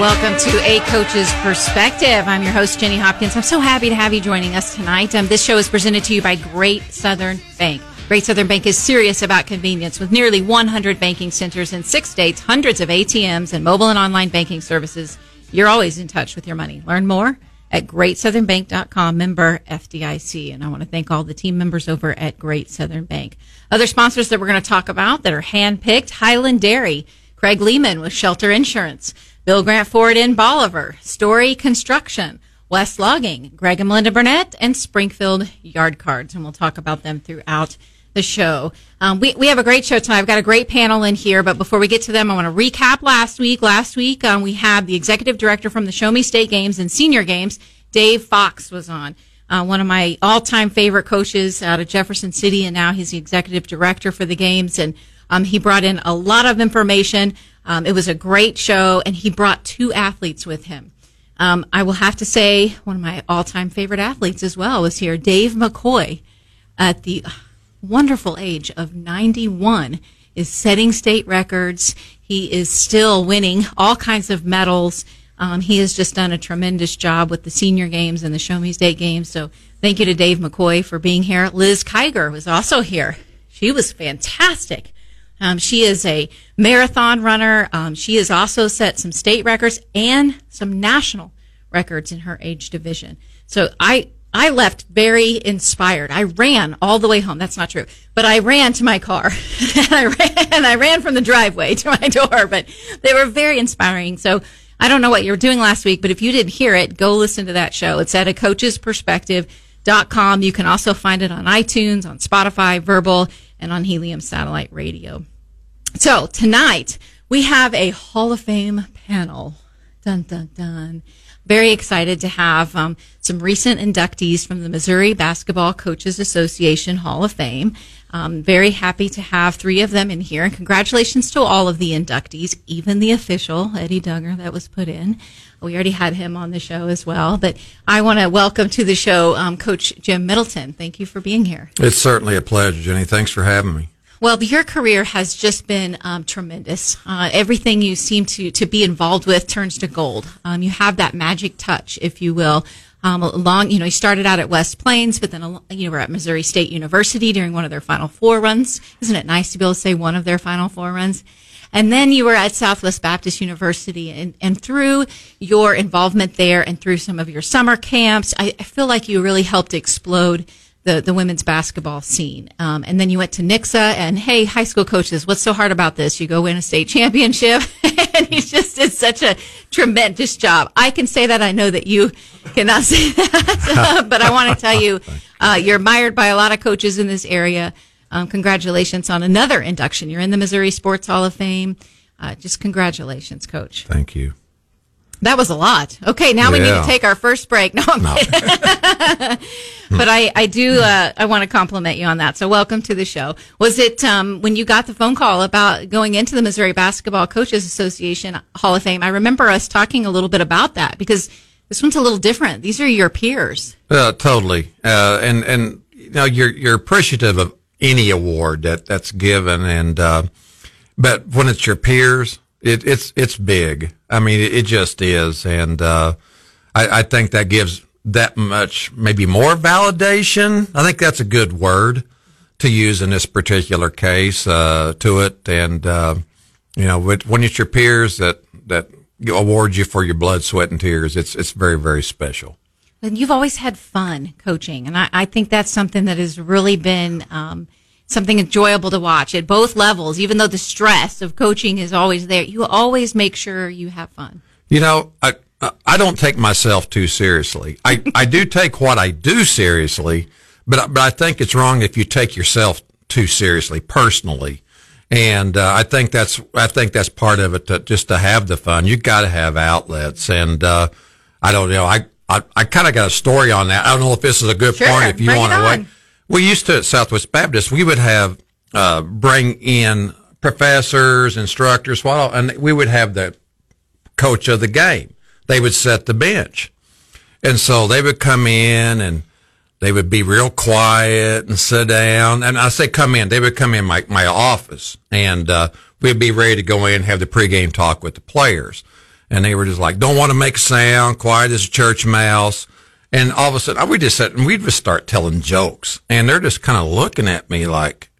Welcome to A Coach's Perspective. I'm your host, Jenny Hopkins. I'm so happy to have you joining us tonight. Um, this show is presented to you by Great Southern Bank. Great Southern Bank is serious about convenience with nearly 100 banking centers in six states, hundreds of ATMs, and mobile and online banking services. You're always in touch with your money. Learn more at greatsouthernbank.com, member FDIC. And I want to thank all the team members over at Great Southern Bank. Other sponsors that we're going to talk about that are handpicked Highland Dairy, Craig Lehman with Shelter Insurance. Bill Grant Ford in Bolivar, Story Construction, West Logging, Greg and Melinda Burnett, and Springfield Yard Cards. And we'll talk about them throughout the show. Um, we, we have a great show tonight. I've got a great panel in here, but before we get to them, I want to recap last week. Last week, um, we had the executive director from the Show Me State Games and Senior Games, Dave Fox, was on. Uh, one of my all-time favorite coaches out of Jefferson City, and now he's the executive director for the games. And um, he brought in a lot of information um, it was a great show, and he brought two athletes with him. Um, I will have to say, one of my all time favorite athletes as well was here, Dave McCoy, at the wonderful age of 91, is setting state records. He is still winning all kinds of medals. Um, he has just done a tremendous job with the senior games and the Show Me State games. So thank you to Dave McCoy for being here. Liz Kiger was also here. She was fantastic. Um, she is a marathon runner. Um, she has also set some state records and some national records in her age division. So I, I left very inspired. I ran all the way home. That's not true, but I ran to my car and I ran, and I ran from the driveway to my door, but they were very inspiring. So I don't know what you were doing last week, but if you didn't hear it, go listen to that show. It's at a coach's perspective.com. You can also find it on iTunes, on Spotify, Verbal, and on Helium Satellite Radio. So tonight we have a Hall of Fame panel. Dun dun dun. Very excited to have um, some recent inductees from the Missouri Basketball Coaches Association Hall of Fame. Um, very happy to have three of them in here, and congratulations to all of the inductees, even the official Eddie Duggar that was put in. We already had him on the show as well, but I want to welcome to the show um, Coach Jim Middleton. Thank you for being here. It's certainly a pleasure, Jenny. Thanks for having me. Well, your career has just been um, tremendous. Uh, everything you seem to, to be involved with turns to gold. Um, you have that magic touch, if you will. Um, along, you know, you started out at West Plains, but then you know, we're at Missouri State University during one of their Final Four runs. Isn't it nice to be able to say one of their Final Four runs? And then you were at Southwest Baptist University, and, and through your involvement there and through some of your summer camps, I, I feel like you really helped explode the, the women's basketball scene. Um, and then you went to Nixa and hey, high school coaches, what's so hard about this? You go win a state championship and he just did such a tremendous job. I can say that. I know that you cannot say that, but I want to tell you, uh, you're admired by a lot of coaches in this area. Um, congratulations on another induction. You're in the Missouri Sports Hall of Fame. Uh, just congratulations, coach. Thank you. That was a lot. Okay, now yeah. we need to take our first break. No, I'm no. but I, I do, uh, I want to compliment you on that. So welcome to the show. Was it, um, when you got the phone call about going into the Missouri Basketball Coaches Association Hall of Fame? I remember us talking a little bit about that because this one's a little different. These are your peers. Uh, totally. Uh, and, and, you know, you're, you're appreciative of any award that, that's given. And, uh, but when it's your peers, it, it's it's big. I mean, it, just is, and uh, I, I, think that gives that much, maybe more validation. I think that's a good word to use in this particular case uh, to it. And uh, you know, when it's your peers that that award you for your blood, sweat, and tears, it's it's very very special. And you've always had fun coaching, and I, I think that's something that has really been. Um, something enjoyable to watch at both levels, even though the stress of coaching is always there. You always make sure you have fun. You know, I, I don't take myself too seriously. I, I do take what I do seriously, but, but I think it's wrong if you take yourself too seriously personally. And uh, I think that's I think that's part of it. To, just to have the fun, you got to have outlets. And uh, I don't you know. I I, I kind of got a story on that. I don't know if this is a good sure, point. If you want to we used to at Southwest Baptist, we would have uh, bring in professors, instructors, and we would have the coach of the game. They would set the bench, and so they would come in and they would be real quiet and sit down. And I say come in, they would come in my my office, and uh, we'd be ready to go in and have the pregame talk with the players. and they were just like, don't want to make a sound, quiet as a church mouse. And all of a sudden, we just sat and we'd just start telling jokes, and they're just kind of looking at me like,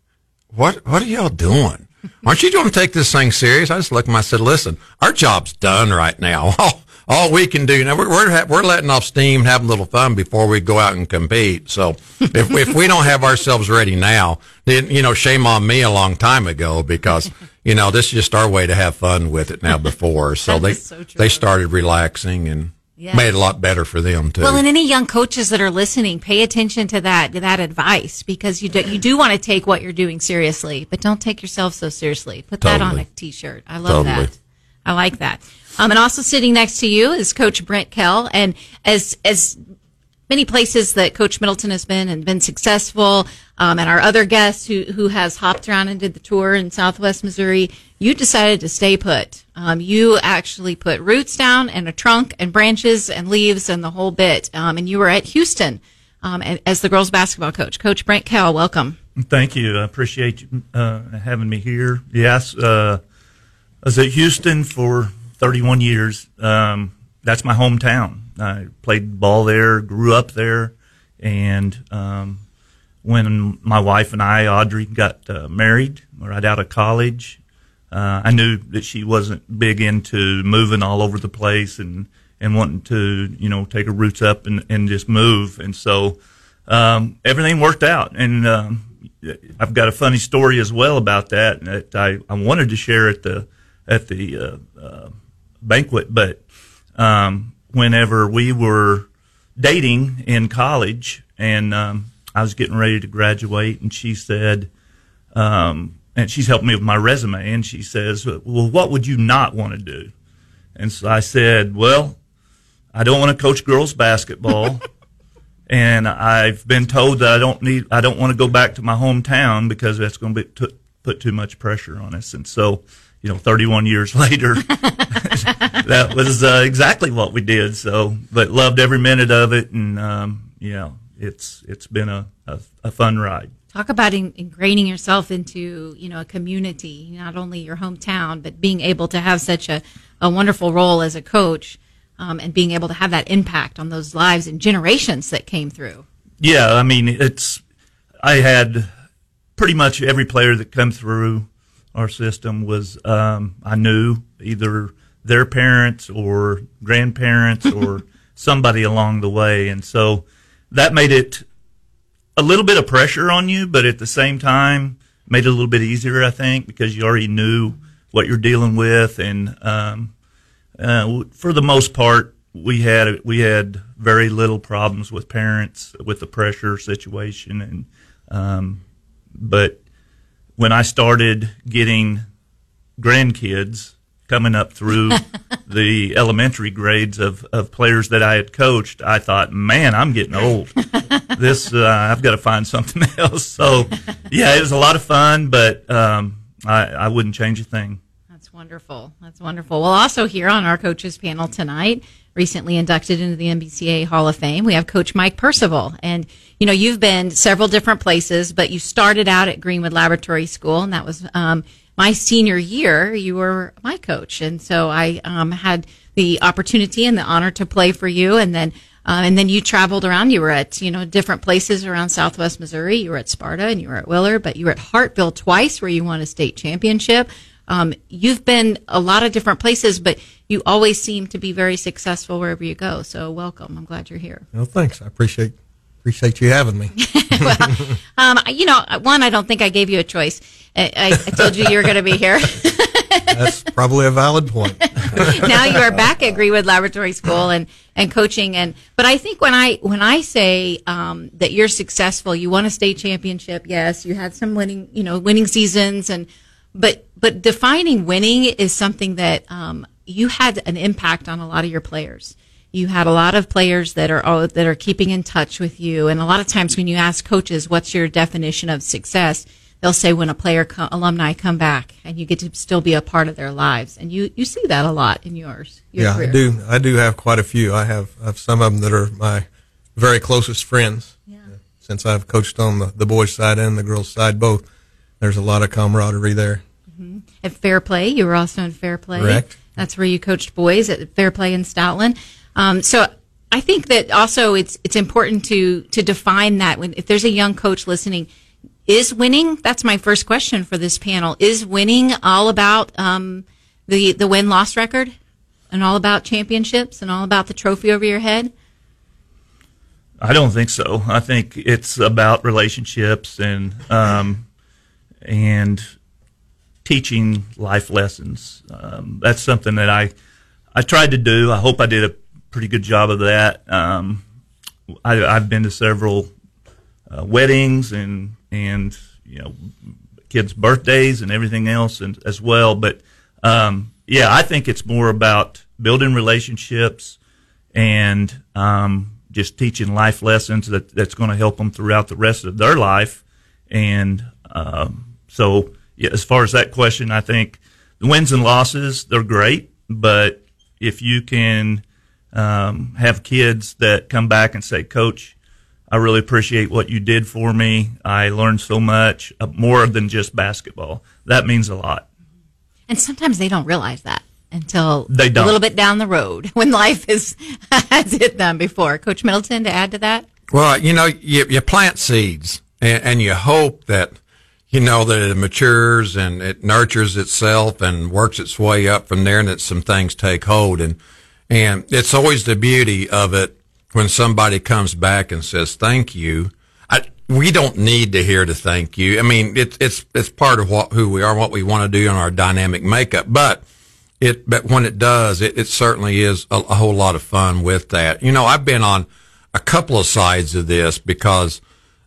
"What? What are y'all doing? Aren't you going to take this thing serious?" I just looked at them. I said, "Listen, our job's done right now. All, all we can do now, we're we're, we're letting off steam, having a little fun before we go out and compete. So if if we don't have ourselves ready now, then you know, shame on me a long time ago because." You know, this is just our way to have fun with it now before. So they, so they started relaxing and Yeah. made a lot better for them too. Well, and any young coaches that are listening, pay attention to that that advice because you do, you do want to take what you're doing seriously, but don't take yourself so seriously. Put that on a t-shirt. I love Totally. that. I like that. Um, and also sitting next to you is Coach Brent Kell, and as as many places that Coach Middleton has been and been successful, um, and our other guests who who has hopped around and did the tour in Southwest Missouri, you decided to stay put. Um, you actually put roots down and a trunk and branches and leaves and the whole bit. Um, and you were at Houston um, as the girls basketball coach. Coach Brent Kell, welcome. Thank you. I appreciate you uh, having me here. Yes, uh, I was at Houston for 31 years. Um, that's my hometown. I played ball there, grew up there, and um, when my wife and I, Audrey, got uh, married right out of college, uh, I knew that she wasn't big into moving all over the place and, and wanting to, you know, take her roots up and, and just move. And so um, everything worked out. And um, I've got a funny story as well about that that I, I wanted to share at the at the uh, uh, banquet, but um, whenever we were dating in college and um, I was getting ready to graduate, and she said, um, and she's helped me with my resume, and she says, "Well, what would you not want to do?" And so I said, "Well, I don't want to coach girls basketball." and I've been told that I don't need, I don't want to go back to my hometown because that's going to be t- put too much pressure on us. And so, you know, 31 years later, that was uh, exactly what we did. So, but loved every minute of it, and um, yeah, it's it's been a, a, a fun ride. Talk about in, ingraining yourself into you know a community, not only your hometown, but being able to have such a, a wonderful role as a coach, um, and being able to have that impact on those lives and generations that came through. Yeah, I mean, it's I had pretty much every player that come through our system was um, I knew either their parents or grandparents or somebody along the way, and so that made it a little bit of pressure on you, but at the same time made it a little bit easier, I think, because you already knew what you're dealing with, and um, uh, for the most part, we had we had very little problems with parents with the pressure situation, and um, but when I started getting grandkids coming up through the elementary grades of, of players that I had coached, I thought, man, I'm getting old. this uh, I've got to find something else. So yeah, it was a lot of fun, but um, I, I wouldn't change a thing. That's wonderful. That's wonderful. Well, also here on our coaches panel tonight, recently inducted into the MBCA Hall of Fame, we have Coach Mike Percival. And, you know, you've been several different places, but you started out at Greenwood Laboratory School, and that was um, my senior year. You were my coach. And so I um, had the opportunity and the honor to play for you. And then uh, and then you traveled around. You were at, you know, different places around Southwest Missouri. You were at Sparta and you were at Willard, but you were at Hartville twice where you won a state championship. Um, you've been a lot of different places, but you always seem to be very successful wherever you go. So welcome. I'm glad you're here. Well, thanks. I appreciate appreciate you having me. Um, you know, one, I don't think I gave you a choice. I, I, I told you you were going to be here. That's probably a valid point. now you are back at Greenwood Laboratory School and, and coaching. And but I think when I when I say um, that you're successful, you won a state championship. Yes, you had some winning you know winning seasons, and but but defining winning is something that um, you had an impact on a lot of your players. You had a lot of players that are oh, that are keeping in touch with you, and a lot of times when you ask coaches, "What's your definition of success?" they'll say when a player co- alumni come back and you get to still be a part of their lives and you you see that a lot in yours your yeah, career. I do. I do have quite a few. I have, I have some of them that are my very closest friends. Yeah. Uh, since I've coached on the, the boys' side and the girls' side both, there's a lot of camaraderie there. Mm-hmm. at Fair Play you were also in Fair Play Correct. That's where you coached boys at Fair Play in Stoutland. Um, so I think that also it's it's important to to define that when if there's a young coach listening, is winning? That's my first question for this panel. Is winning all about um, the the win loss record, and all about championships, and all about the trophy over your head? I don't think so. I think it's about relationships and um, and teaching life lessons. Um, that's something that I I tried to do. I hope I did a pretty good job of that. Um, I, have been to several uh, weddings and and you know kids' birthdays and everything else and as well. But um, yeah, I think it's more about building relationships and um, just teaching life lessons that that's going to help them throughout the rest of their life. And um, so, yeah, as far as that question, I think the wins and losses they're great, but if you can um, have kids that come back and say, "Coach, I really appreciate what you did for me. I learned so much uh, more than just basketball." That means a lot. And sometimes they don't realize that until They a don't. little bit down the road when life is has hit them before. Coach Middleton, to add to that. Well, you know, you, you plant seeds and, and you hope that, you know, that it matures and it nurtures itself and works its way up from there and that some things take hold. And, and it's always the beauty of it when somebody comes back and says, thank you. I, we don't need to hear to thank you. I mean, it's, it's, it's part of what, who we are, what we want to do in our dynamic makeup, but it, but when it does, it, it certainly is a, a whole lot of fun with that. You know, I've been on a couple of sides of this because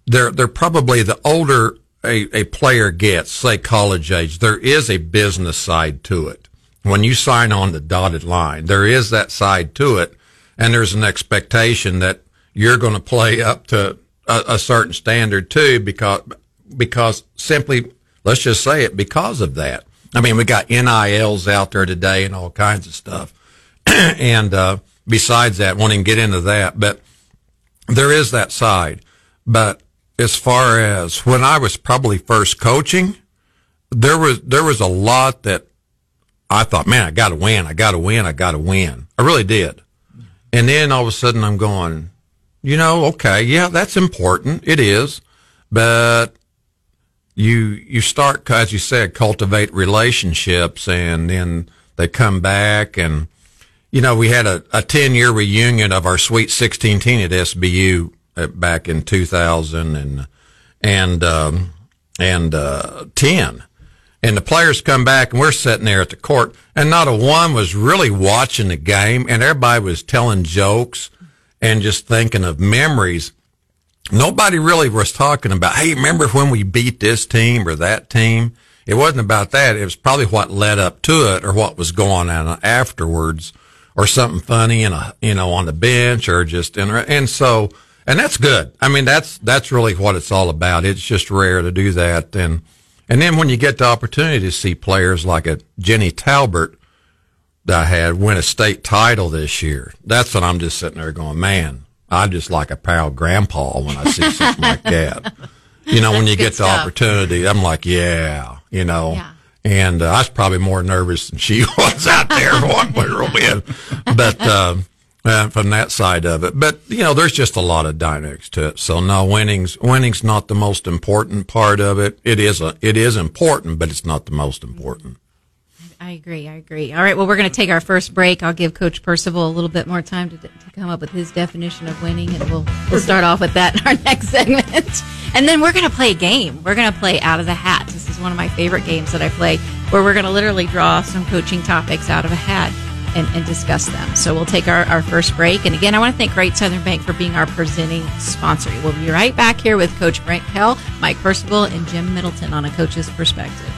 they're, they're probably the older a, a player gets, say college age, there is a business side to it. When you sign on the dotted line, there is that side to it. And there's an expectation that you're going to play up to a, a certain standard too, because, because simply, let's just say it because of that. I mean, we got NILs out there today and all kinds of stuff. and, uh, besides that, wanting to get into that, but there is that side. But as far as when I was probably first coaching, there was, there was a lot that I thought, man, I got to win. I got to win. I got to win. I really did. And then all of a sudden I'm going, you know, okay, yeah, that's important. It is. But you, you start, as you said, cultivate relationships and then they come back and, you know, we had a, a 10 year reunion of our Sweet 16 team at SBU uh, back in 2000 and, and, um, and, uh, 10. And the players come back and we're sitting there at the court and not a one was really watching the game and everybody was telling jokes and just thinking of memories. Nobody really was talking about, hey, remember when we beat this team or that team? It wasn't about that. It was probably what led up to it or what was going on afterwards or something funny in a, you know, on the bench or just in, and so, and that's good. I mean, that's, that's really what it's all about. It's just rare to do that. And, and then when you get the opportunity to see players like a Jenny Talbert that I had win a state title this year, that's when I'm just sitting there going, man, I'm just like a proud grandpa when I see something like that. You know, when you get the stuff. opportunity, I'm like, yeah, you know. Yeah. And uh, I was probably more nervous than she was out there one way or win. But um, uh, from that side of it, but you know, there's just a lot of dynamics to it. So no, winning's winning's not the most important part of it. It is a it is important, but it's not the most important. I agree. I agree. All right. Well, we're going to take our first break. I'll give Coach Percival a little bit more time to, to come up with his definition of winning, and we'll we'll start off with that in our next segment. And then we're going to play a game. We're going to play out of the hat. This is one of my favorite games that I play, where we're going to literally draw some coaching topics out of a hat and, and discuss them. So we'll take our, our first break. And again, I want to thank Great Southern Bank for being our presenting sponsor. We'll be right back here with Coach Brent Kell, Mike Percival, and Jim Middleton on a coach's perspective.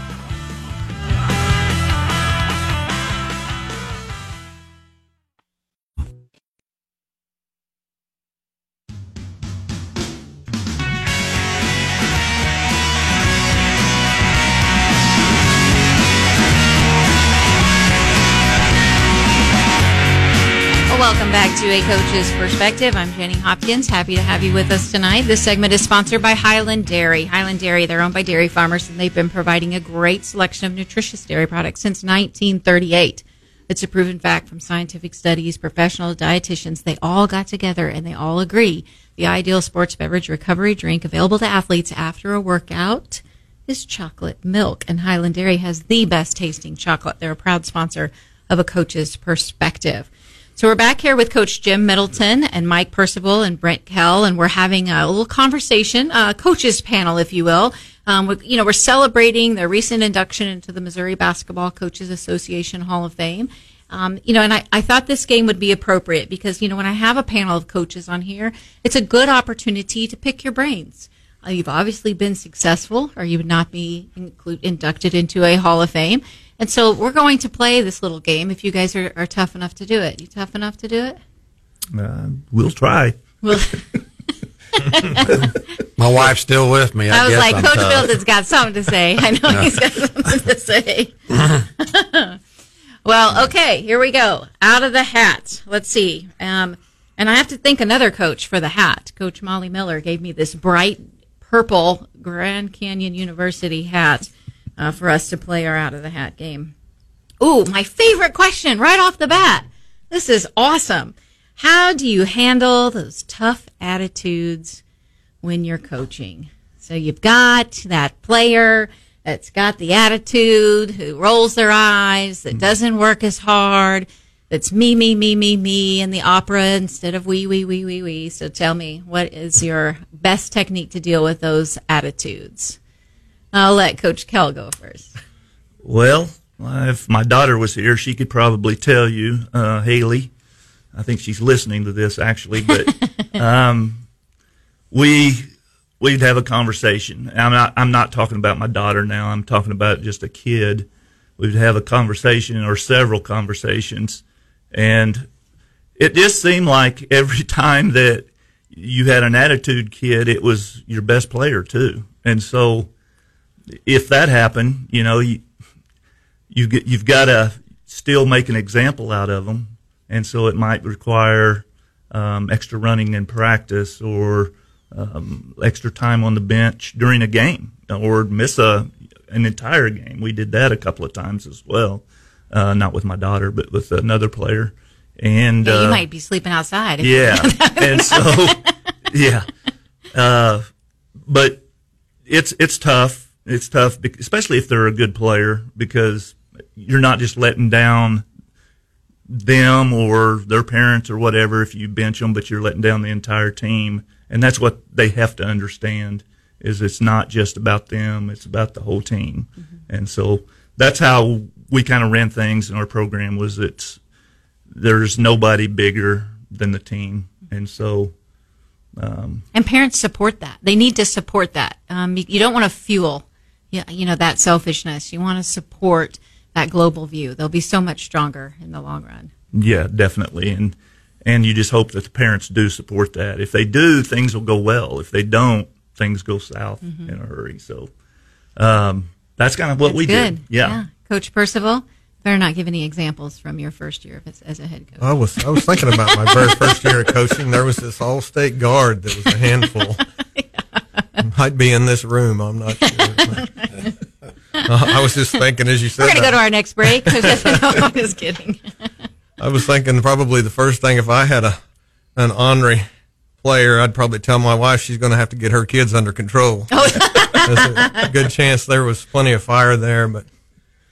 Back Coach's Perspective. I'm Jenny Hopkins. Happy to have you with us tonight. This segment is sponsored by Highland Dairy. Highland Dairy, they're owned by dairy farmers, and they've been providing a great selection of nutritious dairy products since 1938. It's a proven fact from scientific studies, professional dietitians. They all got together and they all agree the ideal sports beverage recovery drink available to athletes after a workout is chocolate milk. And Highland Dairy has the best tasting chocolate. They're a proud sponsor of a coach's perspective. So we're back here with Coach Jim Middleton and Mike Percival and Brent Kell, and we're having a little conversation, a coaches panel, if you will. Um, we, you know, we're celebrating their recent induction into the Missouri Basketball Coaches Association Hall of Fame. Um, you know, and I, I thought this game would be appropriate because, you know, when I have a panel of coaches on here, it's a good opportunity to pick your brains. Uh, you've obviously been successful, or you would not be include, inducted into a Hall of Fame. And so we're going to play this little game if you guys are, are tough enough to do it. You tough enough to do it? Uh, we'll try. Well, My wife's still with me. I, I was guess like, I'm Coach tough. Middleton's got something to say. I know he's got something to say. well, okay, here we go. Out of the hat. Let's see. Um, and I have to thank another coach for the hat. Coach Molly Miller gave me this bright purple Grand Canyon University hat uh, for us to play our out of the hat game. Ooh, my favorite question right off the bat. This is awesome. How do you handle those tough attitudes when you're coaching? So you've got that player that's got the attitude, who rolls their eyes, that doesn't work as hard, that's me, me, me, me, me in the opera instead of we, we, we, we, we. So tell me, what is your best technique to deal with those attitudes? I'll let Coach Kell go first. Well, if my daughter was here, she could probably tell you, uh, Haley. I think she's listening to this actually, but um, we we'd have a conversation. I'm not I'm not talking about my daughter now. I'm talking about just a kid. We'd have a conversation or several conversations, and it just seemed like every time that you had an attitude kid, it was your best player too. And so, if that happened, you know, you you get, you've got to still make an example out of them, and so it might require um, extra running in practice or um, extra time on the bench during a game or miss a an entire game. We did that a couple of times as well, uh, not with my daughter, but with another player. And Yeah, you uh, might be sleeping outside. yeah, and so yeah, uh, but it's it's tough. It's tough, especially if they're a good player, because you're not just letting down them or their parents or whatever if you bench them, but you're letting down the entire team, and that's what they have to understand. Is it's not just about them; it's about the whole team, and so that's how we kind of ran things in our program. Was it's there's nobody bigger than the team, and so And parents support that. They need to support that. Um, you, you don't want to fuel, you you know, that selfishness. You want to support that global view. They'll be so much stronger in the long run. yeah, definitely, and and you just hope that the parents do support that. If they do, things will go well. If they don't, things go south in a hurry. So um, that's kind of what we Good. did. Yeah. Coach Percival, better not give any examples from your first year as, as a head coach. I was I was thinking about my very first year of coaching. There was this all state guard that was a handful. Might be in this room. I'm not sure. Uh, I was just thinking as you said. We're going to go to our next break. no, I'm just kidding. I was thinking probably the first thing if I had a an ornery player, I'd probably tell my wife she's going to have to get her kids under control. There's a good chance there was plenty of fire there, but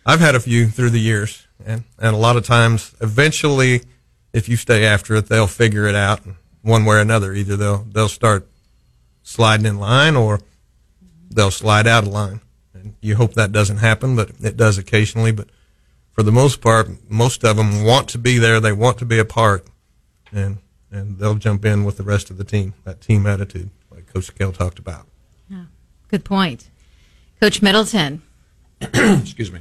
I've had a few through the years, and and a lot of times, eventually, if you stay after it, they'll figure it out one way or another. Either they'll they'll start sliding in line, or they'll slide out of line. And you hope that doesn't happen, but it does occasionally. But for the most part, most of them want to be there. They want to be a part, and and they'll jump in with the rest of the team. That team attitude, like Coach Kell talked about. Yeah, Good point. Coach Middleton. excuse me.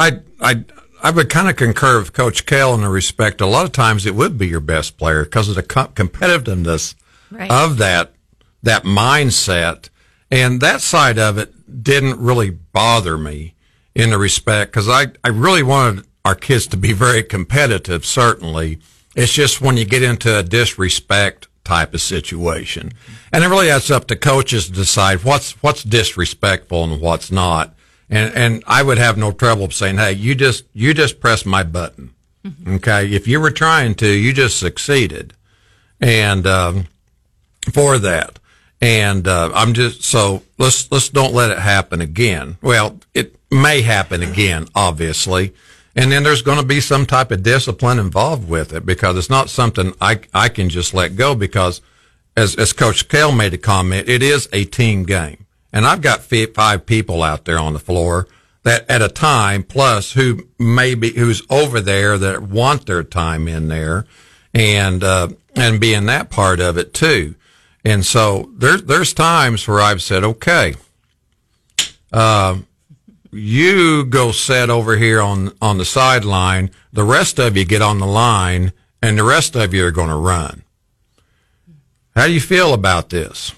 I I I would kind of concur with Coach Kell in the respect. A lot of times it would be your best player because of the com- competitiveness Right. of that that mindset, and that side of it didn't really bother me in the respect because I I really wanted our kids to be very competitive. Certainly, it's just when you get into a disrespect type of situation, and it really that's up to coaches to decide what's what's disrespectful and what's not. And and I would have no trouble saying, "Hey, you just you just press my button." Okay, if you were trying to, you just succeeded, and um, for that, and uh, I'm just so let's let's don't let it happen again. Well, it may happen again, obviously, and then there's going to be some type of discipline involved with it because it's not something I I can just let go because as as Coach Kell made a comment, it is a team game, and I've got five people out there on the floor that at a time plus who maybe who's over there that want their time in there and uh, and being that part of it too. And so there's there's times where I've said, okay, uh, you go set over here on on the sideline. The rest of you get on the line, and the rest of you are going to run. How do you feel about this?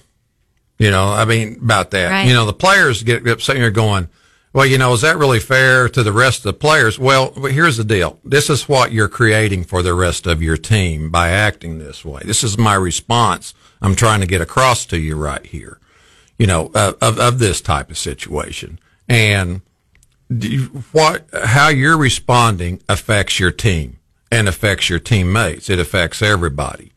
You know, I mean, about that. Right. You know, the players get upset. You're going, well, you know, is that really fair to the rest of the players? Well, here's the deal. This is what you're creating for the rest of your team by acting this way. This is my response. I'm trying to get across to you right here, you know, uh, of, of this type of situation. And you, what, how you're responding affects your team and affects your teammates. It affects everybody.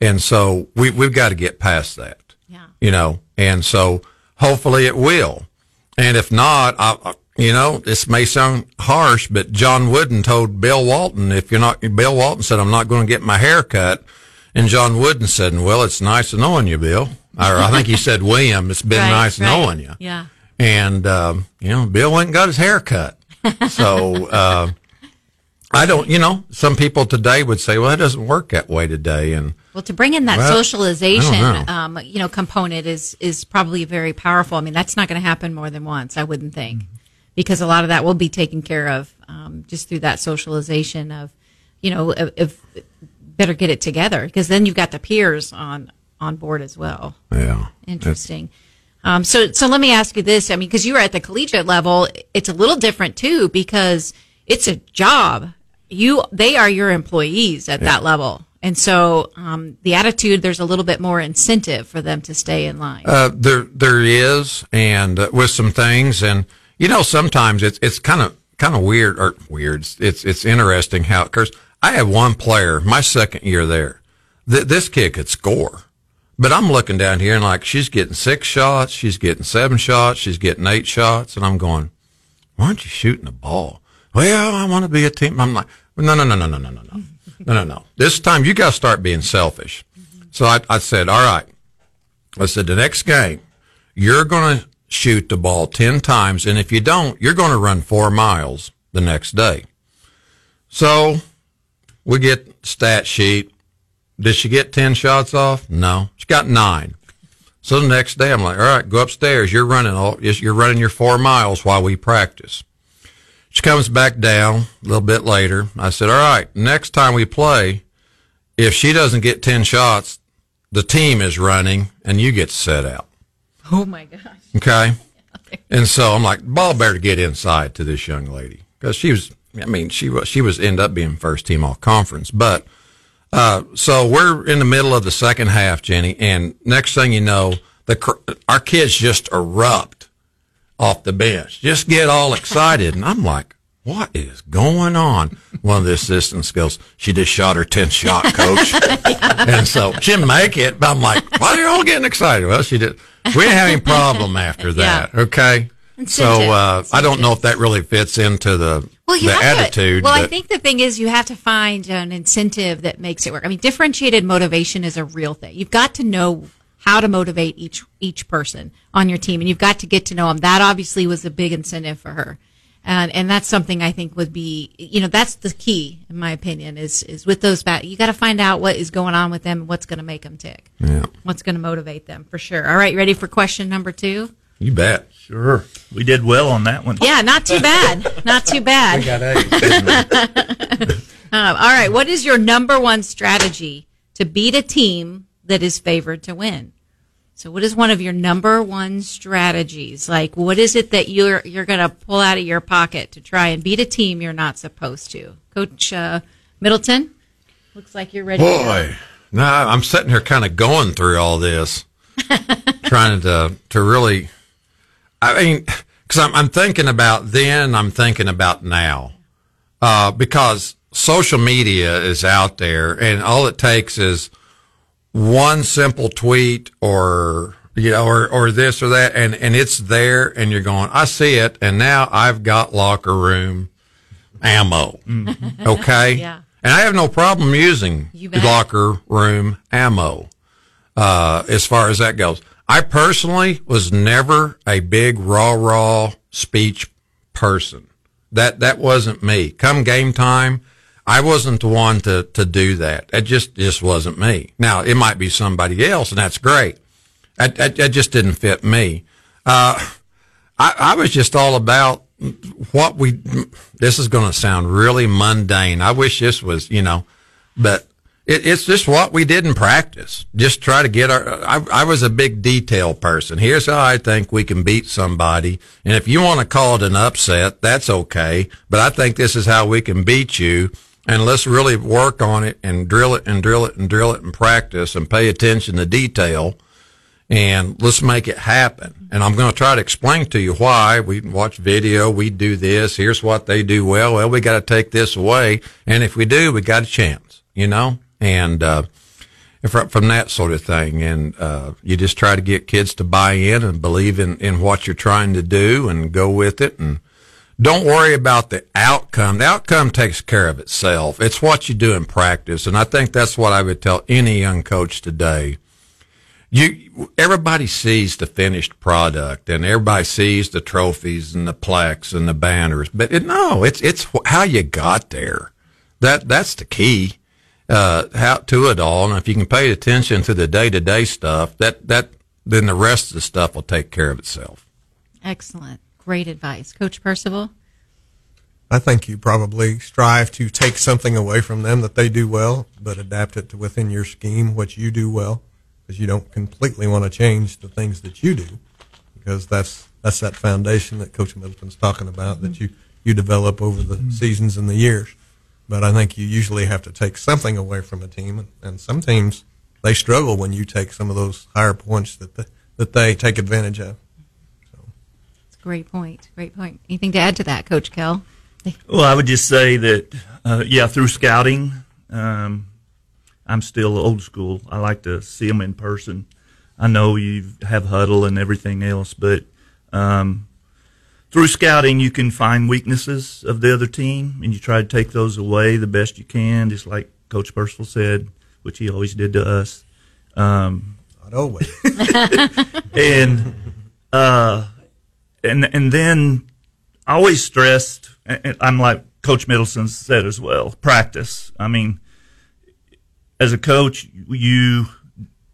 And so we, we've got to get past that, Yeah. you know, and so hopefully it will. And if not, I, you know, this may sound harsh, but John Wooden told Bill Walton, if you're not, Bill Walton said, I'm not going to get my hair cut. And John Wooden said, well, it's nice knowing you, Bill. Or I think he said, William, it's been Right, nice right. knowing you. Yeah. And, um, you know, Bill went and got his hair cut. So, uh, I don't, you know, some people today would say, well, it doesn't work that way today. And, Well, to bring in that Well, socialization, know. um, you know, component is is probably very powerful. I mean, that's not going to happen more than once, I wouldn't think, because a lot of that will be taken care of um, just through that socialization of, you know, of, of better get it together because then you've got the peers on on board as well. yeah. Interesting. Um, so, so let me ask you this. I mean, because you were at the collegiate level, it's a little different too because it's a job. You, they are your employees at that level, and so um, the attitude there's a little bit more incentive for them to stay in line. Uh, there, there is, and uh, with some things, and you know, sometimes it's it's kind of kind of weird or weird. It's it's interesting how because I had one player my second year there. Th- this kid could score, but I'm looking down here and like she's getting six shots, she's getting seven shots, she's getting eight shots, and I'm going, why aren't you shooting the ball? Well, I want to be a team. I'm like, no, no, no, no, no, no, no, no, no, no, no. This time you got to start being selfish. So I, I said, all right. I said, the next game, you're going to shoot the ball 10 times. And if you don't, you're going to run four miles the next day. So we get stat sheet. Did she get 10 shots off? No. She got nine. So the next day I'm like, all right, go upstairs. You're running all, you're running your four miles while we practice. She comes back down a little bit later. I said, all right, next time we play, if she doesn't get 10 shots, the team is running and you get set out. oh my gosh! Okay. And so I'm like, ball better get inside to this young lady because she was, I mean, she was, she was end up being first team all conference. But, uh, so we're in the middle of the second half, Jenny. And next thing you know, the, our kids just erupt off the bench, just get all excited. And I'm like, what is going on? One of the assistants goes, she just shot her 10th shot, coach. And so she didn't make it, but I'm like, why are you all getting excited? Well, she did. We didn't have any problem after that. Okay. So, uh, I don't know if that really fits into the, Well, you the have attitude. To, well, I think the thing is you have to find an incentive that makes it work. I mean, differentiated motivation is a real thing. You've got to know how to motivate each each person on your team, and you've got to get to know them. That obviously was a big incentive for her, and and that's something I think would be you know that's the key in my opinion is is with those bat you got to find out what is going on with them and what's going to make them tick, Yeah. what's going to motivate them for sure. All right, ready for question number two? You bet. Sure. We did well on that one. Yeah, not too bad, not too bad. Got eight. Um, all right. What is your number one strategy to beat a team that is favored to win? So, what is one of your number one strategies? Like, what is it that you're you're going to pull out of your pocket to try and beat a team you're not supposed to? Coach uh, Middleton, looks like you're ready. Boy, no, I'm sitting here kind of going through all this, trying to to really. I mean, because I'm I'm thinking about then, I'm thinking about now, uh, because social media is out there, and all it takes is one simple tweet or you know, or or this or that, and and it's there, and you're going, I see it, and now I've got locker room ammo. Mm-hmm. Okay, yeah, and I have no problem using locker room ammo uh, as far as that goes. I personally was never a big raw raw speech person. That that wasn't me. Come game time, I wasn't the one to to do that. It just just wasn't me. Now it might be somebody else, and that's great. That it, just didn't fit me. Uh, I, I was just all about what we. This is going to sound really mundane. I wish this was, you know, but it, it's just what we did in practice. Just try to get our. I, I was a big detail person. Here's how I think we can beat somebody, and if you want to call it an upset, that's okay. But I think this is how we can beat you and let's really work on it and drill it and drill it and drill it and practice and pay attention to detail and let's make it happen. And I'm going to try to explain to you why we watch video. We do this. Here's what they do well. Well, we got to take this away. And if we do, we got a chance, you know, and, uh, from, from that sort of thing. And, uh, you just try to get kids to buy in and believe in, in what you're trying to do and go with it. And don't worry about the outcome. The outcome takes care of itself. It's what you do in practice. And I think that's what I would tell any young coach today you everybody sees the finished product and everybody sees the trophies and the plaques and the banners, but it, no, it's it's how you got there. That that's the key uh, how to it all. And if you can pay attention to the day to day stuff, that that then the rest of the stuff will take care of itself. Excellent, great advice, Coach Percival. I think you probably strive to take something away from them that they do well, but adapt it to within your scheme what you do well because you don't completely want to change the things that you do because that's that's that foundation that Coach Middleton's talking about that you you develop over the mm-hmm. seasons and the years. But I think you usually have to take something away from a team, and, and some teams they struggle when you take some of those higher points that the, that they take advantage of. So. That's a great point. Great point. Anything to add to that, Coach Kell? Well, I would just say that, uh, yeah, through scouting, um, I'm still old school. I like to see them in person. I know you have Hudl and everything else, but um, through scouting, you can find weaknesses of the other team, and you try to take those away the best you can, just like Coach Percival said, which he always did to us. Um, Not always. and uh, and and then I always stressed. I'm like Coach Middleton said as well. Practice. I mean as a coach, you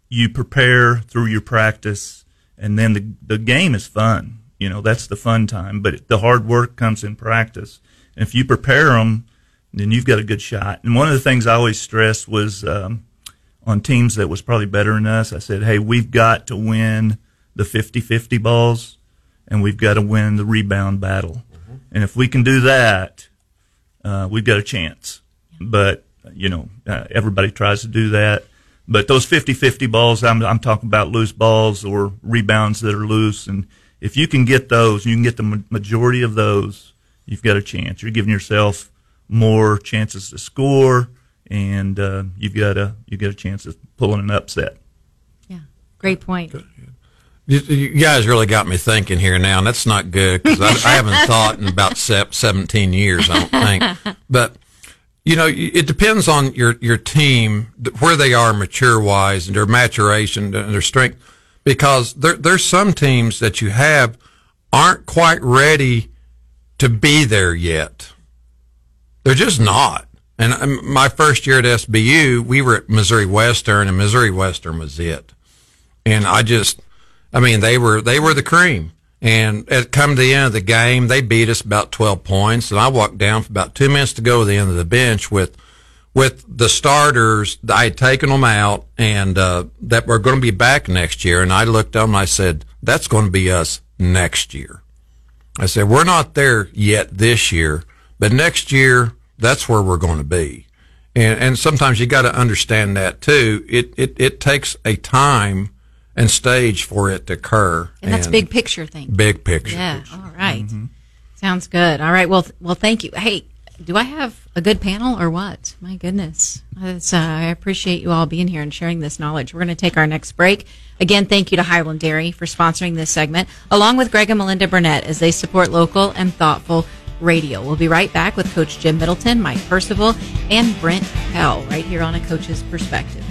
you prepare through your practice, and then the the game is fun. You know that's the fun time, but the hard work comes in practice. And if you prepare them, then you've got a good shot. And one of the things I always stressed was um, on teams that was probably better than us. I said, hey, we've got to win the 50-50 balls, and we've got to win the rebound battle. Mm-hmm. And if we can do that, uh, we've got a chance. But you know, uh, everybody tries to do that. But those 50-50 balls, I'm, I'm talking about loose balls or rebounds that are loose. And if you can get those, you can get the majority of those, you've got a chance. You're giving yourself more chances to score, and uh, you've got a, you've got a chance of pulling an upset. Yeah, great point. You guys really got me thinking here now, and that's not good because I, I, haven't thought in about 17 years, I don't think. But you know, it depends on your, your team, where they are mature wise and their maturation and their strength, because there, there's some teams that you have aren't quite ready to be there yet. They're just not. And um, my first year at SBU, we were at Missouri Western and Missouri Western was it. And I just, I mean, they were, they were the cream. And at come to the end of the game, they beat us about 12 points. And I walked down for about two minutes to go to the end of the bench with, with the starters. I had taken them out and, uh, that were going to be back next year. And I looked at them and I said, that's going to be us next year. I said, we're not there yet this year, but next year, that's where we're going to be. And, and sometimes you got to understand that too. It, it, it takes a time and stage for it to occur. And that's and big picture thing. Big picture. Yeah. All right. mm-hmm. Sounds good. All right. Well, well, thank you. Hey, do I have a good panel or what? My goodness. Uh, I appreciate you all being here and sharing this knowledge. We're going to take our next break. Again, thank you to Highland Dairy for sponsoring this segment, along with Greg and Melinda Burnett as they support local and thoughtful radio. We'll be right back with Coach Jim Middleton, Mike Percival, and Brent Kell right here on A Coach's Perspective.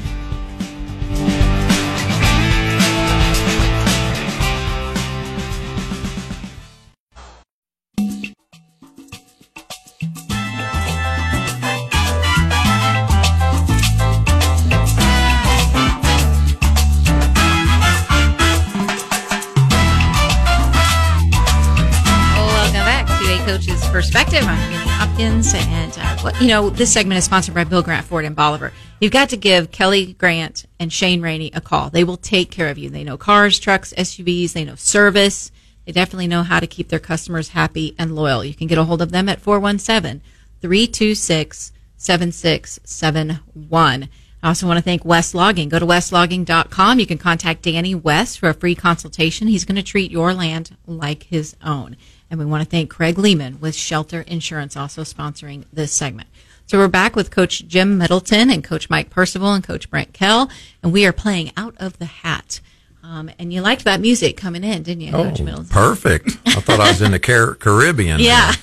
Perspective. I'm Jenny Hopkins, and uh, you know this segment is sponsored by Bill Grant Ford and Bolivar. You've got to give Kelly Grant and Shane Rainey a call. They will take care of you. They know cars, trucks, SUVs. They know service. They definitely know how to keep their customers happy and loyal. You can get a hold of them at 417 326 7671. I also want to thank West Logging. Go to westlogging.com. You can contact Danny West for a free consultation. He's going to treat your land like his own. And we want to thank Craig Lehman with Shelter Insurance also sponsoring this segment. So we're back with Coach Jim Middleton and Coach Mike Percival and Coach Brent Kell, and we are playing Out of the Hat. Um, and you liked that music coming in, didn't you, oh, Coach Middleton? Perfect. I thought I was in the Car- Caribbean. Yeah.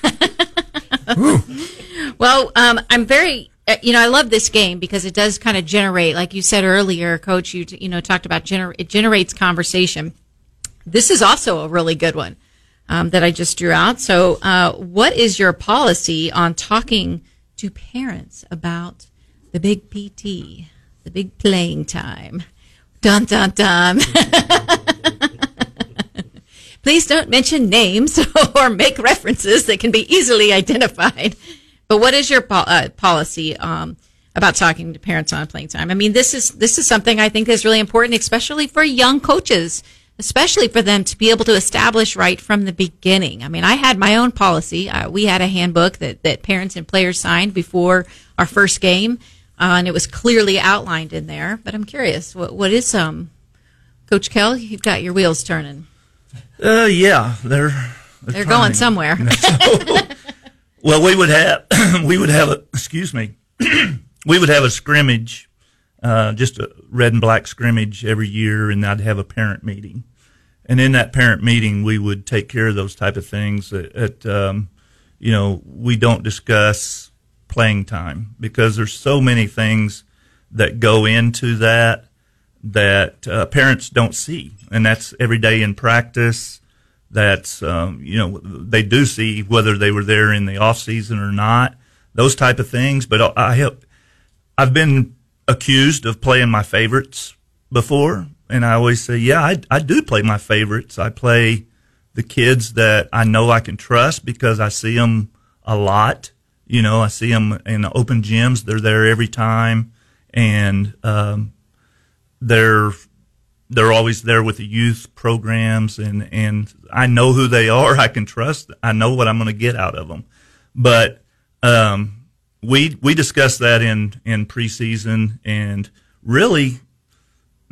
well, um, I'm very, uh, you know, I love this game because it does kind of generate, like you said earlier, Coach. You you know talked about gener- it generates conversation. This is also a really good one um, that I just drew out. So, uh, what is your policy on talking to parents about the big PT, the big playing time? Dun dun dun. Please don't mention names or make references that can be easily identified. But what is your uh, policy um, about talking to parents on playing time? I mean, this is this is something I think is really important, especially for young coaches especially for them to be able to establish right from the beginning. I mean, I had my own policy. Uh, we had a handbook that, that parents and players signed before our first game, uh, and it was clearly outlined in there. But I'm curious, what, what is um, Coach Kell? You've got your wheels turning. Uh, yeah, they're they're, they're going somewhere. so, well, we would have we would have a excuse me, we would have a scrimmage, uh, just a red and black scrimmage every year, and I'd have a parent meeting and in that parent meeting, we would take care of those type of things. At, um, you know, we don't discuss playing time because there's so many things that go into that that uh, parents don't see, and that's every day in practice. That's um, you know they do see whether they were there in the off season or not, those type of things. But I have, I've been accused of playing my favorites before, and I always say, yeah, I, I do play my favorites. I play the kids that I know I can trust because I see them a lot. You know, I see them in the open gyms. They're there every time, and um, they're they're always there with the youth programs, and and I know who they are. I can trust. I know what I'm going to get out of them. But um, we we discussed that in in preseason, and really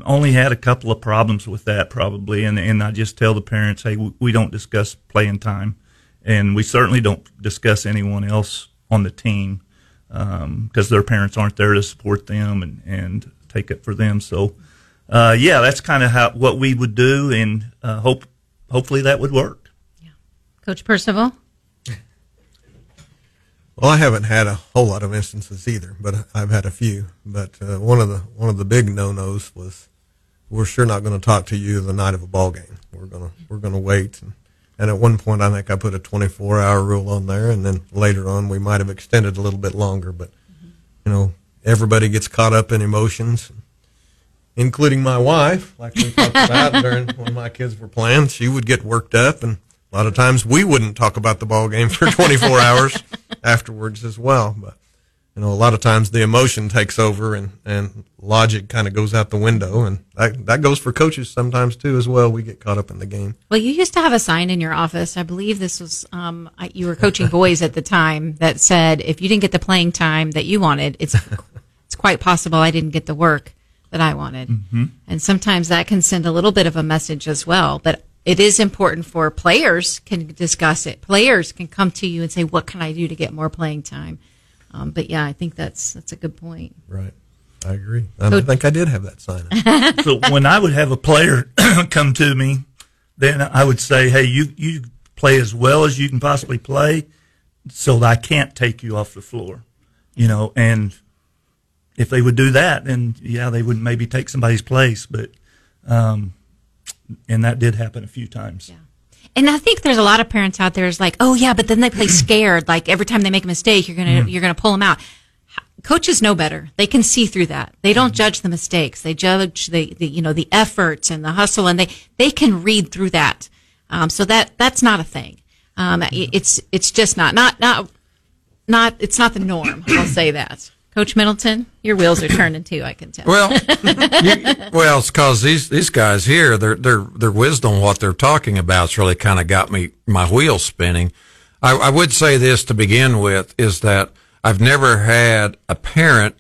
only had a couple of problems with that probably, and and I just tell the parents, hey, we don't discuss playing time, and we certainly don't discuss anyone else on the team because um, their parents aren't there to support them and and take it for them. So, uh, yeah, that's kind of how what we would do, and uh, hope hopefully that would work. Yeah, Coach Percival. Well, I haven't had a whole lot of instances either, but I've had a few. But uh, one of the one of the big no nos was we're sure not going to talk to you the night of a ball game. We're gonna we're gonna wait. And, and at one point, I think I put a 24 hour rule on there, and then later on, we might have extended a little bit longer. But you know, everybody gets caught up in emotions, including my wife. Like we talked about during when my kids were playing, she would get worked up and a lot of times we wouldn't talk about the ball game for 24 hours afterwards as well. But you know, a lot of times the emotion takes over and, and logic kind of goes out the window. And that, that goes for coaches sometimes too, as well. We get caught up in the game. Well, you used to have a sign in your office. I believe this was, um, you were coaching boys at the time that said, if you didn't get the playing time that you wanted, it's, it's quite possible I didn't get the work that I wanted. Mm-hmm. And sometimes that can send a little bit of a message as well. But it is important for players can discuss it. Players can come to you and say, "What can I do to get more playing time?" Um, but yeah, I think that's that's a good point. Right. I agree. I think I did have that sign. so when I would have a player come to me, then I would say, "Hey, you you play as well as you can possibly play, so that I can't take you off the floor." You know, and if they would do that, then yeah, they would maybe take somebody's place. But um, and that did happen a few times. Yeah. And I think there's a lot of parents out there is like, oh yeah, but then they play scared. Like every time they make a mistake, you're gonna mm. you're gonna pull them out. Coaches know better. They can see through that. They don't mm. judge the mistakes. They judge the, the you know the efforts and the hustle, and they they can read through that. Um, so that that's not a thing. Um, it's it's just not not not not it's not the norm. I'll say that. Coach Middleton, your wheels are turning too. I can tell. Well, you, well, it's because these these guys here, their their their wisdom, what they're talking about, has really kind of got me my wheels spinning. I, I would say this to begin with is that I've never had a parent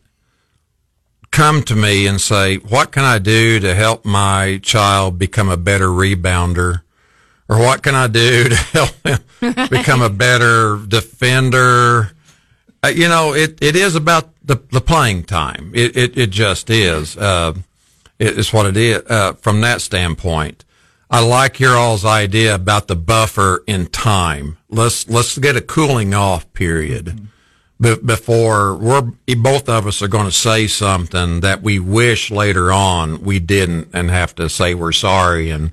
come to me and say, "What can I do to help my child become a better rebounder?" Or what can I do to help him become a better defender? Uh, you know, it, it is about the, the playing time. It, it, it just is. Uh, it is what it is, uh, from that standpoint. I like your all's idea about the buffer in time. Let's, let's get a cooling off period mm-hmm. before we're, both of us are going to say something that we wish later on we didn't and have to say we're sorry and,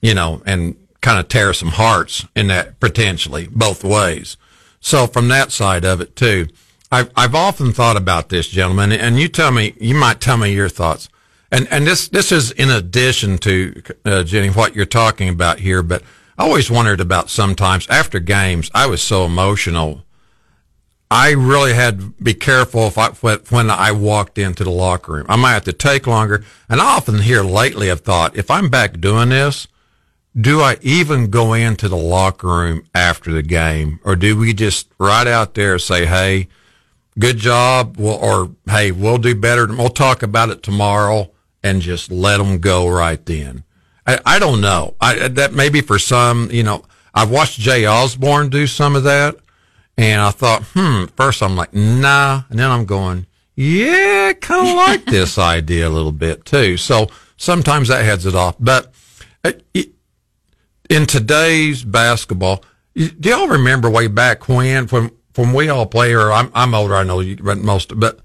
you know, and kind of tear some hearts in that potentially both ways. So from that side of it too, I've, I've often thought about this, gentlemen, and you tell me, you might tell me your thoughts. And, and this, this is in addition to, uh, Jenny, what you're talking about here, but I always wondered about sometimes after games, I was so emotional. I really had to be careful if I, when I walked into the locker room. I might have to take longer. And I often here lately have thought, if I'm back doing this, do I even go into the locker room after the game, or do we just right out there say, "Hey, good job," we'll, or "Hey, we'll do better. We'll talk about it tomorrow," and just let them go right then? I, I don't know. I, that maybe for some, you know, I've watched Jay Osborne do some of that, and I thought, hmm. First, I'm like, nah, and then I'm going, yeah, kind of like this idea a little bit too. So sometimes that heads it off, but. Uh, it, in today's basketball, do y'all remember way back when, when, when we all play, or I'm, I'm older, I know you, most, but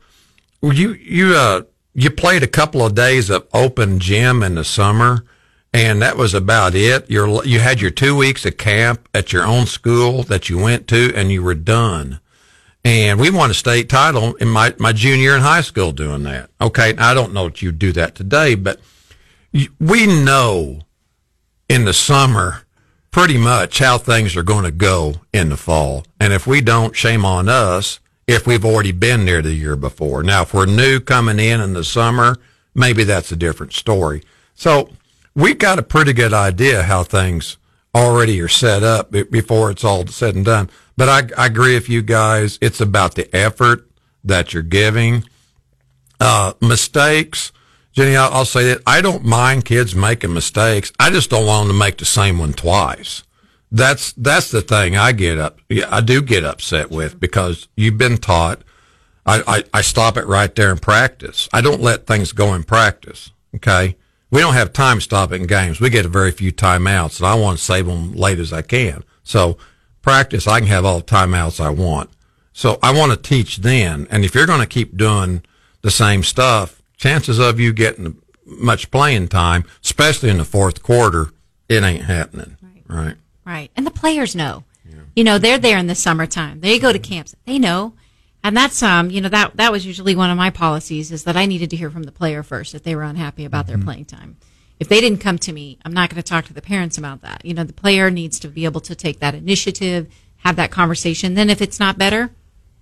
you, you, uh, you played a couple of days of open gym in the summer, and that was about it. you you had your two weeks of camp at your own school that you went to, and you were done. And we won a state title in my, my junior in high school doing that. Okay. I don't know that you do that today, but we know in the summer pretty much how things are going to go in the fall. And if we don't, shame on us if we've already been there the year before. Now, if we're new coming in in the summer, maybe that's a different story. So we've got a pretty good idea how things already are set up before it's all said and done. But I, I agree with you guys. It's about the effort that you're giving. Uh, mistakes Jenny, I'll, I'll say that I don't mind kids making mistakes. I just don't want them to make the same one twice. That's that's the thing I get up. Yeah, I do get upset with because you've been taught. I, I, I stop it right there in practice. I don't let things go in practice. Okay, we don't have time stopping games. We get very few timeouts, and I want to save them late as I can. So practice, I can have all the timeouts I want. So I want to teach then. And if you're going to keep doing the same stuff, chances of you getting much playing time, especially in the fourth quarter, it ain't happening. Right. Right. right. And the players know. Yeah. You know, they're there in the summertime. They go to camps. They know. And that's um, you know, that that was usually one of my policies is that I needed to hear from the player first if they were unhappy about mm-hmm. their playing time. If they didn't come to me, I'm not going to talk to the parents about that. You know, the player needs to be able to take that initiative, have that conversation. Then if it's not better,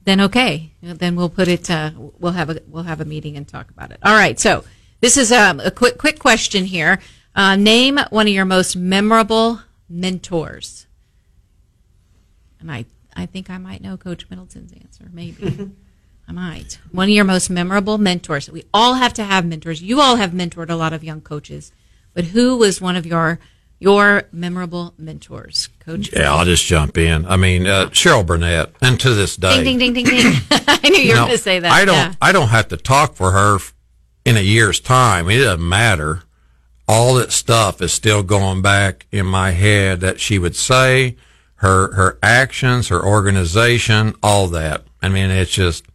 then okay, then we'll put it. Uh, we'll have a we'll have a meeting and talk about it. All right. So this is um, a quick quick question here. Uh, name one of your most memorable mentors. And I I think I might know Coach Middleton's answer. Maybe I might. One of your most memorable mentors. We all have to have mentors. You all have mentored a lot of young coaches, but who was one of your your memorable mentors, Coach. Yeah, I'll just jump in. I mean, uh, Cheryl Burnett, and to this day, Ding ding ding ding ding. I knew you were know, going to say that. I don't. Yeah. I don't have to talk for her in a year's time. It doesn't matter. All that stuff is still going back in my head that she would say, her her actions, her organization, all that. I mean, it's just,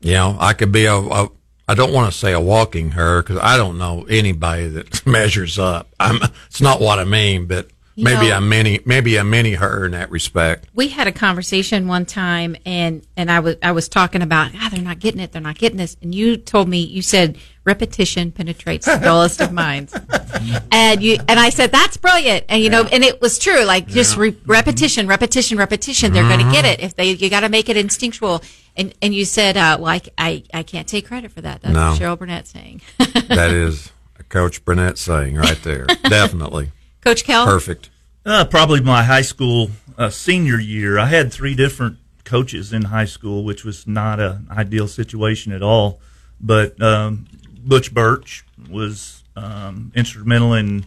you know, I could be a. a I don't want to say a walking her because I don't know anybody that measures up. I'm. It's not what I mean, but You maybe know- I'm many. Maybe I'm many her in that respect. we had a conversation one time and and I was I was talking about ah they're not getting it they're not getting this and you told me you said repetition penetrates the dullest of minds and you and I said that's brilliant and you know and it was true like just re- repetition repetition repetition they're going to get it if they you got to make it instinctual and and you said uh, well I, I I can't take credit for that that's No. Cheryl Burnett saying That is Coach Burnett saying right there. Definitely Coach Kell perfect. Uh, probably my high school uh, senior year. I had three different coaches in high school, which was not an ideal situation at all. But um, Butch Birch was um, instrumental in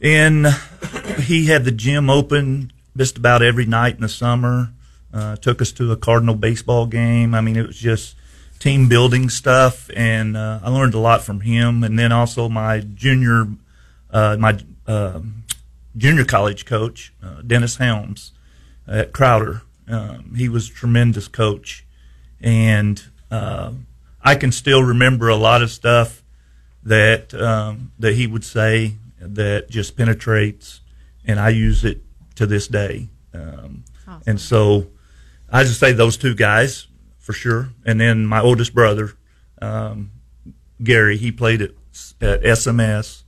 in he had the gym open just about every night in the summer. Uh, took us to a Cardinal baseball game. I mean, it was just team building stuff, and uh, I learned a lot from him. And then also my junior, uh, my um junior college coach, uh, Dennis Helms at Crowder. Um, he was a tremendous coach, and uh, I can still remember a lot of stuff that um, that he would say that just penetrates, and I use it to this day. Um, And so I just say those two guys for sure, and then my oldest brother, um, Gary, he played at, at SMS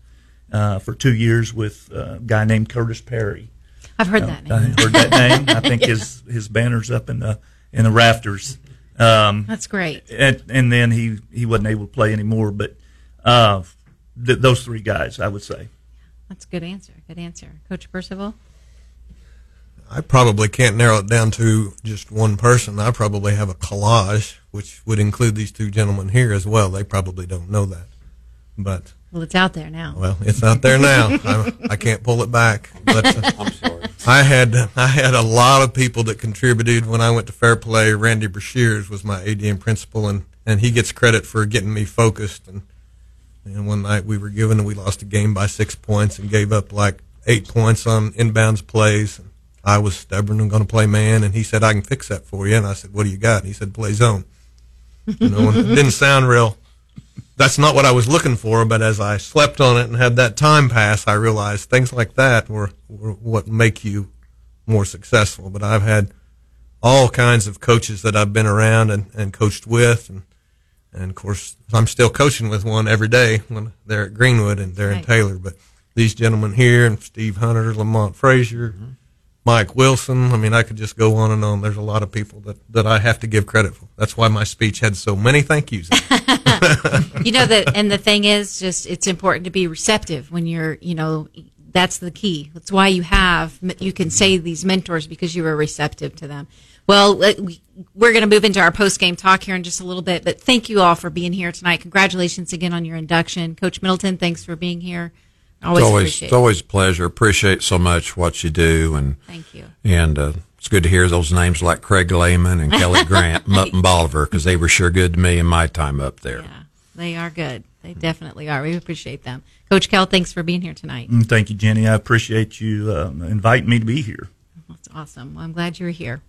uh, for two years with a guy named Curtis Perry. I've heard that Name. I heard that name. I think his his banner's up in the in the rafters. Um, that's great and and then he he wasn't able to play anymore. But uh, th- those three guys, I would say. that's a good answer good answer Coach Percival I probably can't narrow it down to just one person. I probably have a collage, which would include these two gentlemen here as well. They probably don't know that, but well it's out there now well, it's out there now. I, I can't pull it back. But uh, I'm sorry. I had I had a lot of people that contributed when I went to Fair Play. Randy Brashears was my ADM principal, and, and he gets credit for getting me focused. And and one night we were given we lost a game by six points and gave up like eight points on inbounds plays. And I was stubborn and going to play man, and he said I can fix that for you. And I said, What do you got? And he said play zone. You know, and it didn't sound real. That's not what I was looking for, but as I slept on it and had that time pass, I realized things like that were, were what make you more successful. But I've had all kinds of coaches that I've been around and, and coached with. And, and of course, I'm still coaching with one every day when they're at Greenwood and they're in Taylor. But these gentlemen here and Steve Hunter, Lamont Frazier, mm-hmm. Mike Wilson. I mean, I could just go on and on. There's a lot of people that, that I have to give credit for. That's why my speech had so many thank yous. you know that and the thing is just it's important to be receptive when you're you know that's the key that's why you have you can say these mentors because you were receptive to them well uh, we- we're going to move into our post game talk here in just a little bit but thank you all for being here tonight congratulations again on your induction coach middleton thanks for being here always, It's always it's always a pleasure. Appreciate so much what you do, and thank you and uh, it's good to hear those names like Craig Lehman and Kelly Grant, Mutton Bolivar, because they were sure good to me in my time up there. yeah they are good they definitely are we appreciate them coach kell thanks for being here tonight thank you, Jenny. I appreciate you um, inviting me to be here. That's awesome. Well, I'm glad you're here.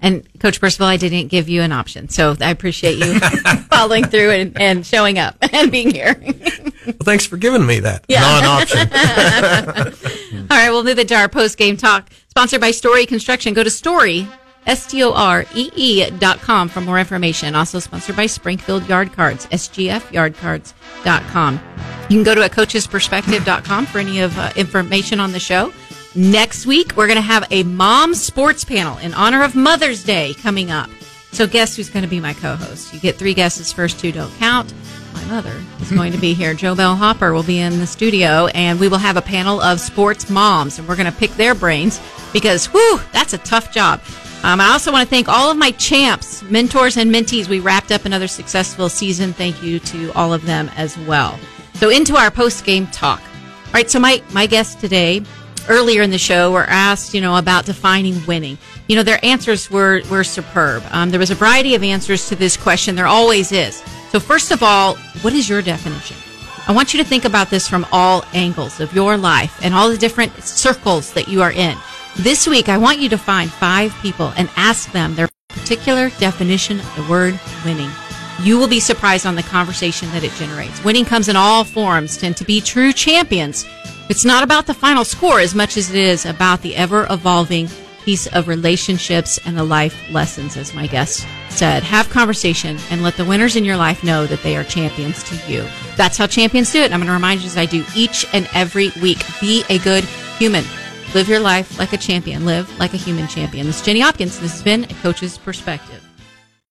And Coach Percival, I didn't give you an option, so I appreciate you following through and, and showing up and being here. well, thanks for giving me that Yeah. non-option. All right, we'll move it to our post game talk. Sponsored by Story Construction. Go to Story, S T O R E E dot com for more information. Also sponsored by Springfield Yard Cards, SGFYardcards.com. You can go to a coachesperspective.com for any of uh, information on the show. Next week, we're going to have a mom sports panel in honor of Mother's Day coming up. So guess who's going to be my co-host? You get three guesses. First two don't count. My mother is going to be here. Joe Bell Hopper will be in the studio, and we will have a panel of sports moms, and we're going to pick their brains because, whew, that's a tough job. Um, I also want to thank all of my champs, mentors, and mentees. We wrapped up another successful season. Thank you to all of them as well. So into our post-game talk. All right, so my, my guests today, earlier in the show, were asked, you know, about defining winning. You know, their answers were, were superb. Um, there was a variety of answers to this question. There always is. So first of all, what is your definition? I want you to think about this from all angles of your life and all the different circles that you are in. This week, I want you to find five people and ask them their particular definition of the word winning. You will be surprised on the conversation that it generates. Winning comes in all forms, and to be true champions, it's not about the final score as much as it is about the ever evolving piece of relationships and the life lessons, as my guest said. Have conversation and let the winners in your life know that they are champions to you. That's how champions do it. I'm going to remind you as I do each and every week. Be a good human. Live your life like a champion. Live like a human champion. This is Jenny Hopkins. This has been a coach's perspective.